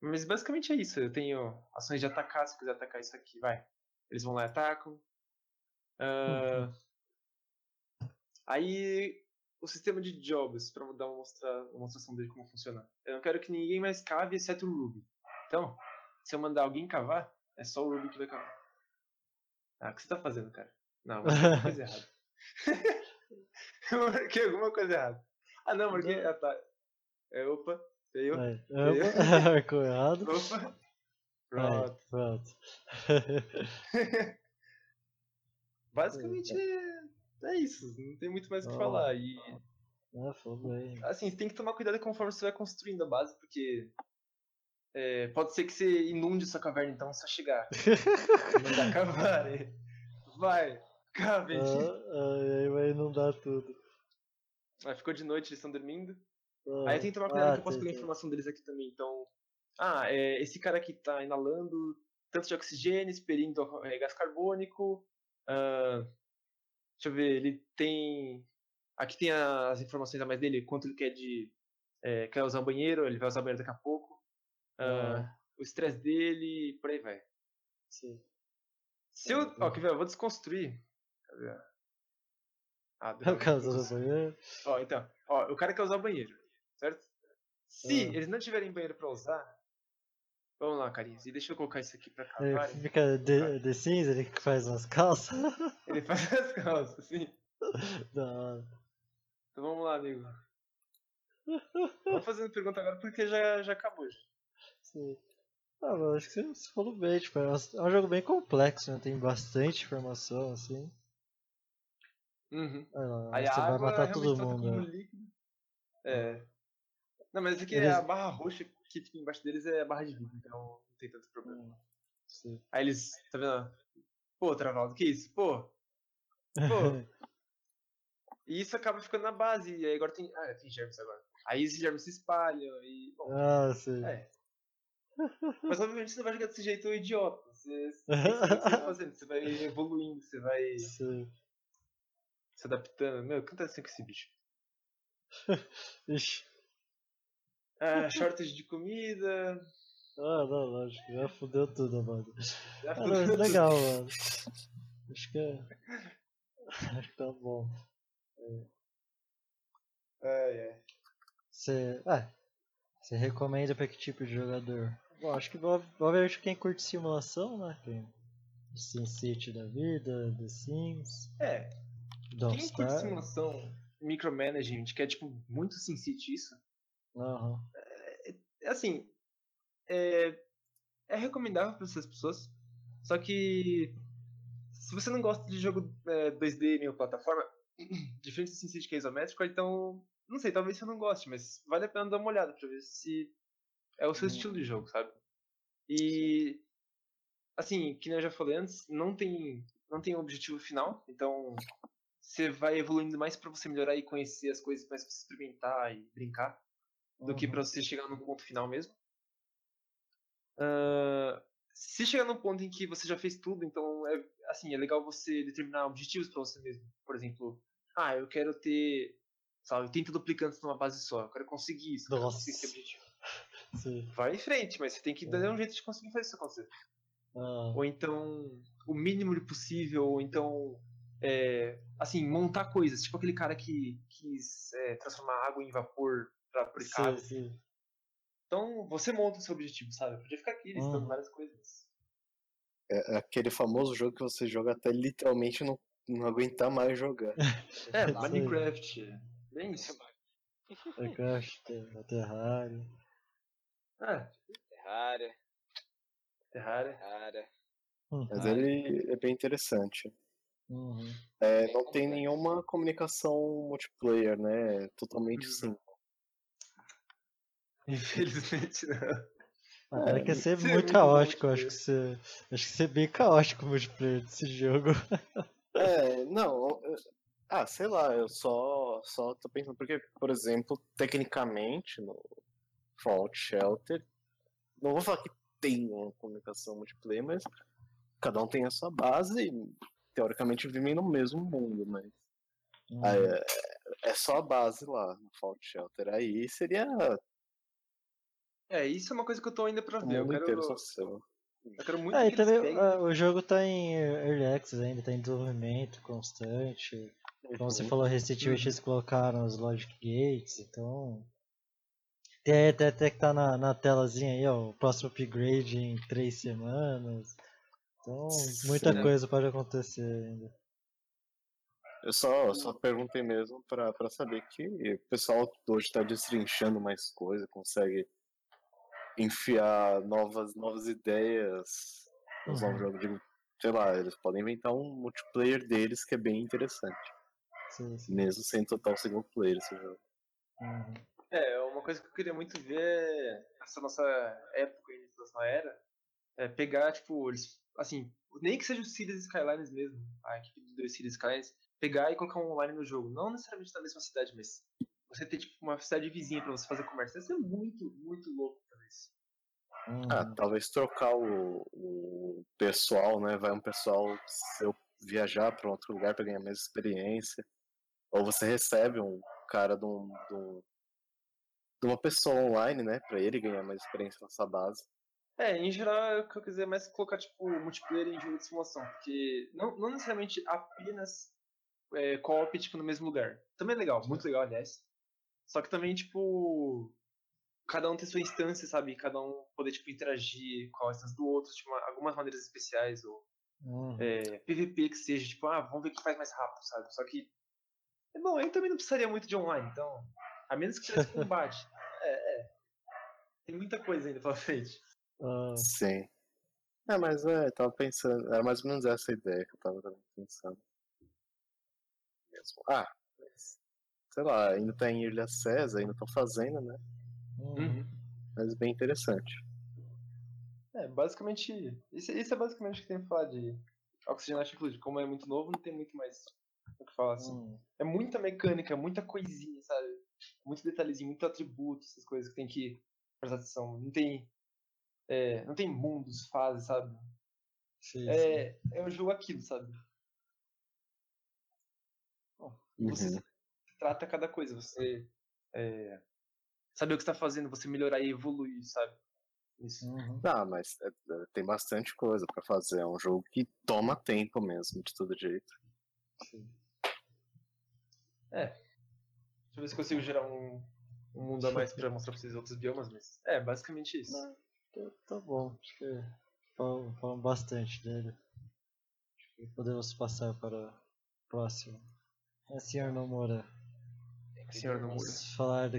Mas basicamente é isso. Eu tenho ações de atacar, se quiser atacar isso aqui, vai. Eles vão lá e atacam. Ah, Aí o sistema de jobs, pra dar uma, mostra, uma demonstração dele como funciona. Eu não quero que ninguém mais cave exceto o Ruby. Então, se eu mandar alguém cavar, é só o Ruby que vai cavar. Ah, o que você tá fazendo, cara? Não, marquei alguma coisa errada. eu marquei alguma coisa errada. Ah, não, marquei. Ah, tá. É, opa, Eu- opa, marcou errado. Opa. Pronto. pronto. Basicamente é, é isso. Não tem muito mais o que Ah. falar. E Ah, assim, você tem que tomar cuidado conforme você vai construindo a base, porque é, pode ser que você inunde sua caverna então se você chegar. Mandar cavar. Vai, cabe. Ah, ah, aí vai inundar tudo. Aí ficou de noite, eles estão dormindo. Ah, Aí tem que tomar cuidado ah, que eu posso pegar a informação deles aqui também. Então, ah, é, esse cara aqui tá inalando tanto de oxigênio, expelindo é, gás carbônico. ah, deixa eu ver, ele tem. Aqui tem as informações a mais dele, quanto ele quer de. é, quer usar o banheiro, ele vai usar o banheiro daqui a pouco. ah, Ah. O estresse dele, por aí vai. Sim. Se eu. Ó, quer ver? Eu vou desconstruir. Cadê? Ah, o não do consigo. banheiro. Ó, então, ó, o cara quer usar o banheiro, certo? Se Ah. eles não tiverem banheiro pra usar, vamos lá, carinhas, e deixa eu colocar isso aqui pra cá. Ele vai. fica de, de cinza, ele que faz umas calças. Ele faz as calças, assim. da hora. Então vamos lá, amigo. Vamos fazendo pergunta agora porque já, já acabou. Já. Sim. Ah, mas acho que você, falou bem, tipo, é um, é jogo bem complexo, né? Tem bastante informação, assim. Uhum. Lá, Aí você a vai matar todo realmente solta mundo. né? É. Não, mas aqui Eles- a barra roxa que fica embaixo deles é a barra de vida, então não tem tanto problema. Hum, sim. Aí eles, tá vendo? Pô, Travaldo, que isso? Pô, Pô. E isso acaba ficando na base, e aí agora tem. Ah, tem germes agora. Aí esses germes se espalham e. Bom, ah, sim. é. Mas obviamente você não vai jogar desse jeito idiota. Você, você que você vai fazendo, você vai evoluindo, você vai sim. se adaptando. Meu, canta assim com esse bicho. Ixi. Ah, shortage de comida. Ah, não, lógico. Já fudeu tudo, mano. Já Ah, fudeu não, mas tudo. legal, mano. Acho que é. Acho que tá bom. Ai, ai. Você. Ah, você recomenda pra que tipo de jogador? Bom, acho que obviamente quem curte simulação, né? Quem. SimCity da vida, The Sims, É, Don't quem curte Starve. simulação micromanagement, que é tipo muito SimCity isso, Aham. é assim, é, é recomendável para essas pessoas. Só que se você não gosta de jogo é, 2D meio plataforma, diferente do SimCity que é isométrico, então não sei, talvez você não goste, mas vale a pena dar uma olhada para ver se é o seu Hum. estilo de jogo, sabe? E assim, que nem eu já falei antes, não tem não tem um objetivo final, então você vai evoluindo mais para você melhorar e conhecer as coisas, mais pra você experimentar e brincar do que uhum. pra você chegar no ponto final mesmo. Ah, se chegar no ponto em que você já fez tudo, então é assim, é legal você determinar objetivos pra você mesmo. Por exemplo, ah, eu quero ter, sabe, 80 duplicantes numa base só, eu quero conseguir isso, eu quero conseguir esse Nossa. objetivo. Sim. Vai em frente, mas você tem que dar Uhum. um jeito de conseguir fazer isso acontecer. Ah, Ou então, o mínimo de possível, ou então, é, assim, montar coisas. Tipo aquele cara que quis é, transformar água em vapor pra purificar água. sim, sim. Então, você monta o seu objetivo, sabe? Podia ficar aqui listando Uhum. várias coisas. É aquele famoso jogo que você joga até literalmente não, não aguentar mais jogar. É. Minecraft. Bem isso. Minecraft, Ter- Terraria. É, Terraria, Terraria. Terraria. Hum, Mas ele é bem interessante. uhum. É, não tem complexo. nenhuma comunicação multiplayer, né? É Totalmente Uhum. sim. Infelizmente não. Ah, cara, É, quer ser isso é muito muito caótico, acho que você. Acho que você é bem caótico o multiplayer desse jogo. É, não. eu- Ah, sei lá, eu só, só tô pensando, porque, por exemplo, tecnicamente, no Fallout Shelter, não vou falar que tem uma comunicação multiplayer, mas cada um tem a sua base e, teoricamente, vivem no mesmo mundo, mas Uhum. ah, é, é só a base lá no Fallout Shelter. Aí seria É, isso é uma coisa que eu tô ainda pra o ver. Eu quero, inteiro só seu. eu quero muito Ah, que também ah, o jogo tá em Early Access ainda, tá em desenvolvimento constante. Como você Uhum. falou, recentemente eles colocaram os Logic Gates, então. Tem até, até que tá na, na telazinha aí, ó, o próximo upgrade em três semanas. Então, muita Sim. coisa pode acontecer ainda. Eu só, só perguntei mesmo pra, pra saber que o pessoal hoje tá destrinchando mais coisa, consegue enfiar novas, novas ideias nos Uhum. novos jogos de. Sei lá, eles podem inventar um multiplayer deles que é bem interessante. Sim, sim. Mesmo sem total single player esse jogo. Uhum. É, uma coisa que eu queria muito ver essa nossa época, início dessa era, é, pegar, tipo, eles, assim, nem que seja o Cities Skylines mesmo, a equipe dos dois Cities Skylines, pegar e colocar um online no jogo. Não necessariamente na mesma cidade, mas você ter, tipo, uma cidade vizinha pra você fazer comércio. Isso é muito, muito louco fazer isso. Hum, Ah, talvez trocar o, o pessoal, né? Vai um pessoal seu viajar para outro lugar para ganhar mais experiência. Ou você recebe um cara de, um, de, um- de uma pessoa online, né? Para ele ganhar mais experiência nessa base. É, em geral, o que eu quiser é mais colocar, tipo, multiplayer em jogo de simulação, porque não, não necessariamente apenas é, co-op, tipo, no mesmo lugar. Também é legal, muito legal, aliás. Só que também, tipo, cada um tem sua instância, sabe? Cada um poder, tipo, interagir com a instância do outro, tipo, uma- algumas maneiras especiais, ou hum. é, PVP que seja, tipo, ah, vamos ver quem faz mais rápido, sabe? Só que, é bom, aí também não precisaria muito de online, então, a menos que tivesse combate. É, é. Tem muita coisa ainda pela frente. Ah, Sim. É, mas é, tava pensando, era mais ou menos essa a ideia que eu tava pensando. Mesmo. Ah, mas, sei lá, ainda tá em Ilha César, ainda tô fazendo, né? Hum. Mas bem interessante. É, basicamente. Isso, isso é basicamente o que tem pra falar de Oxygenation Inclusive. Como é muito novo, não tem muito mais o que falar assim. Hum. É muita mecânica, muita coisinha, sabe? Muito detalhezinho, muito atributo, essas coisas que tem que prestar atenção. Não tem. é, não tem mundos, fases, sabe? Sim, sim. É, é um jogo aquilo, sabe? Bom, Você Uhum. trata cada coisa, você é, saber o que está fazendo, você melhorar e evoluir, sabe? Isso. Uhum. Ah, mas é, é, tem bastante coisa pra fazer. É um jogo que toma tempo mesmo, de todo jeito. Deixa eu ver se consigo gerar um, um mundo a mais pra mostrar pra vocês outros biomas, mas é basicamente isso. Não. Tá, tá bom, acho que falam, falam bastante dele. Acho que podemos passar para o próximo. É, senhor Nomura, Senhor Nomura. vamos falar do,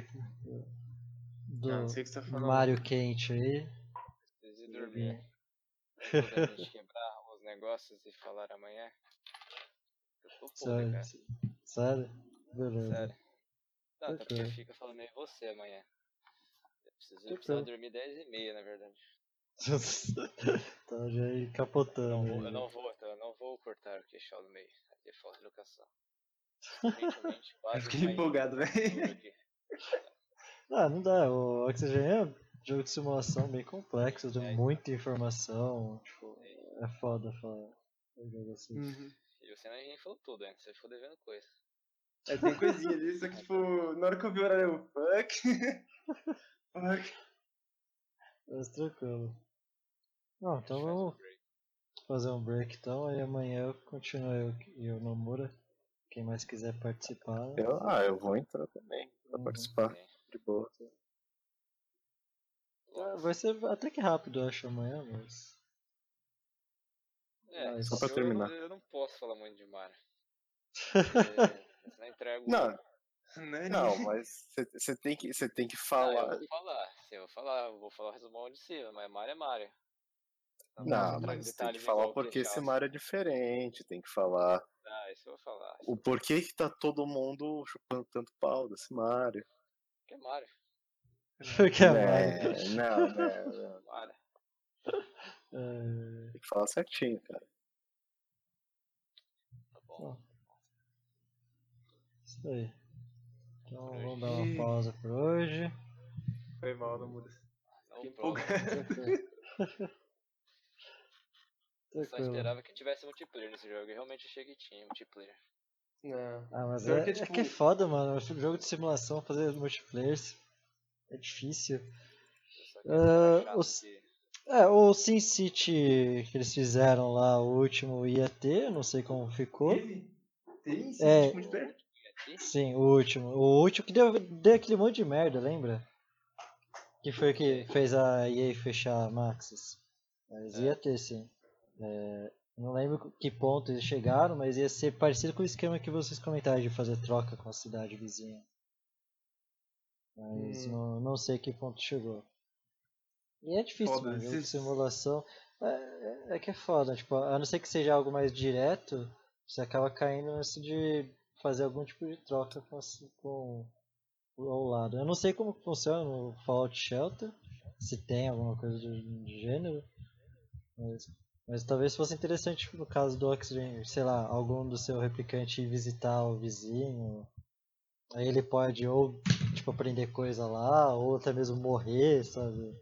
do Ah, não sei o que você tá falando. Mario quente aí. Preciso ir dormir. E- Quando a gente quebrar os negócios e falar amanhã. Eu tô podre, Sério? cara. Sério? Beleza. Sério. Não, até porque fica falando em você amanhã. Eu preciso eu Tranquilo. precisava dormir 10 e meia, na verdade. tá já aí Eu capotando. não aí, vou, eu não vou, então, eu não vou cortar o queixal no meio. Aqui é falta de educação. Quase fiquei empolgado, do velho. Ah, não dá. O Oxygen é um jogo de simulação bem complexo, tem É, então. muita informação. Tipo, é foda falar um jogo assim. Uhum. E você não nem falou tudo, hein? Você ficou devendo coisa. É, tem coisinha ali, só que tipo, na hora que eu vi o horário, eu, fuck. fuck. Mas tranquilo. Não, então vamos fazer um break então, aí amanhã eu continuo eu e o Nomura. Quem mais quiser participar. Eu, ah, eu vou entrar também pra Uhum. participar Sim. De boa. Ah, Vai ser até que rápido, eu acho, amanhã, mas. É, Mas- Só pra eu- terminar. Eu, não posso falar muito de Mario. Porque senão eu entrego. Não, Né? não, mas você tem que, você tem que Ah, eu falar. vou falar. Sim, eu vou falar. Eu vou falar o resumão de cima, mas Mario é Mario. Não, trago mas tem que falar porque esse. Mario é diferente, tem que falar Ah, isso eu vou falar. o porquê que tá todo mundo chupando tanto pau desse Mario. Que é Mario. Porque é Mario. É, não, não, não, Mario. Tem que falar certinho, cara. Tá bom. Isso aí. Então Por hoje. vamos dar uma pausa por hoje. Foi mal, não muda. Não, pronto. empolgado. Tranquilo. Só esperava que tivesse multiplayer nesse jogo. Eu realmente achei que tinha multiplayer. Não. Ah, mas Pior é, que, é tipo- que é foda, mano. Jogo de simulação fazer multiplayer é difícil. Ah, chato os- que- É, o Sin City que eles fizeram lá, o último ia ter, não sei como ficou. Teve? Tem sim, É. tipo, multiplayer? Sim, o último. O último que deu, deu aquele monte de merda, lembra? Que foi o que fez a EA fechar a Maxis. Mas É. ia ter sim. É, não lembro que ponto eles chegaram, mas ia ser parecido com o esquema que vocês comentaram de fazer troca com a cidade vizinha. Mas Hum. não, não sei que ponto chegou. E é difícil, Foda, mano, jogo de esses- simulação. É, é- é que é foda, tipo, a não ser que seja algo mais direto, você acaba caindo nessa de fazer algum tipo de troca com, as- com o ao lado. Eu não sei como funciona no Fallout Shelter, se tem alguma coisa do, do gênero, Mas, mas talvez fosse interessante no caso do Oxygen, sei lá, algum do seu replicante ir visitar o vizinho. Aí ele pode ou tipo aprender coisa lá, ou até mesmo morrer, sabe?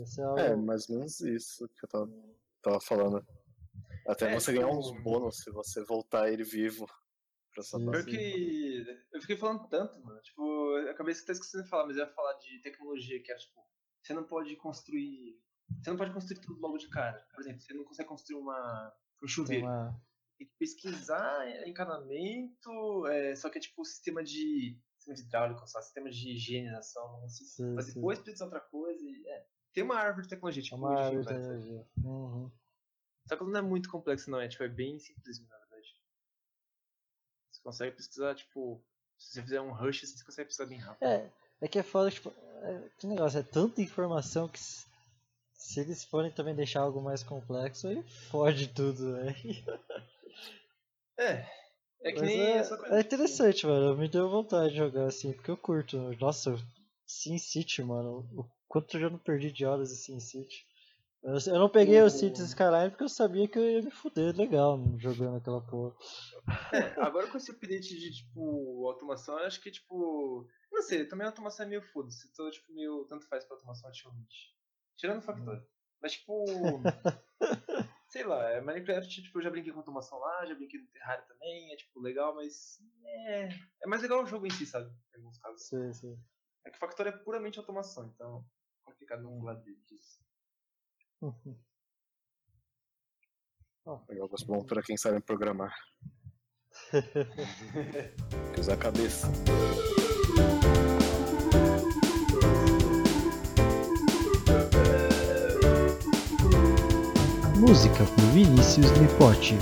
Esse é, algo... É, mais ou menos isso que eu tava, tava falando. Até É, você ganhar uns bônus se você voltar ele vivo pra essa base. Pior que. Eu fiquei falando tanto, mano. Tipo, eu acabei até esquecendo de falar, mas eu ia falar de tecnologia, que era tipo, você não pode construir. Você não pode construir tudo logo de cara. Por exemplo, você não consegue construir uma. um tem chuveiro. uma. Tem que pesquisar encanamento, é, só que é tipo sistema de. sistema de hidráulico, só sistema de higienização, Sim, mas sim. depois pesquisar outra coisa e. É. Tem uma árvore de tecnologia, tipo, uma de árvore de energia. Uhum. Só que não é muito complexo, não, é tipo, é bem simples, na verdade. Você consegue pesquisar, tipo, se você fizer um rush, você consegue pesquisar bem rápido. É, é que é foda, tipo, é, que negócio, é tanta informação que se, eles forem também deixar algo mais complexo, aí fode tudo, velho. É. É que Mas nem é, essa coisa. é tipo, interessante, mano. Me deu vontade de jogar assim, porque eu curto. Nossa, Sin City, mano. O quanto eu já não perdi de horas em Sin City. Eu, eu não peguei o O- Cities Skyline porque eu sabia que eu ia me fuder legal jogando aquela porra. É, agora com esse update de, tipo, automação, eu acho que, tipo. Não sei, também a automação é meio foda-se. Tô, tipo, meio. Tanto faz pra automação ativamente. Tirando o Factory. Mas, tipo. sei lá, é Minecraft, tipo, eu já brinquei com automação lá, já brinquei no Terraria também, é, tipo, legal, mas. É. É mais legal o jogo em si, sabe? Em alguns casos. Sim, sim. É que o Factory é puramente automação, então. é Complicado não falar disso. Jogos bom pra quem sabe programar. que usar a cabeça. Música por Vinícius Nipote.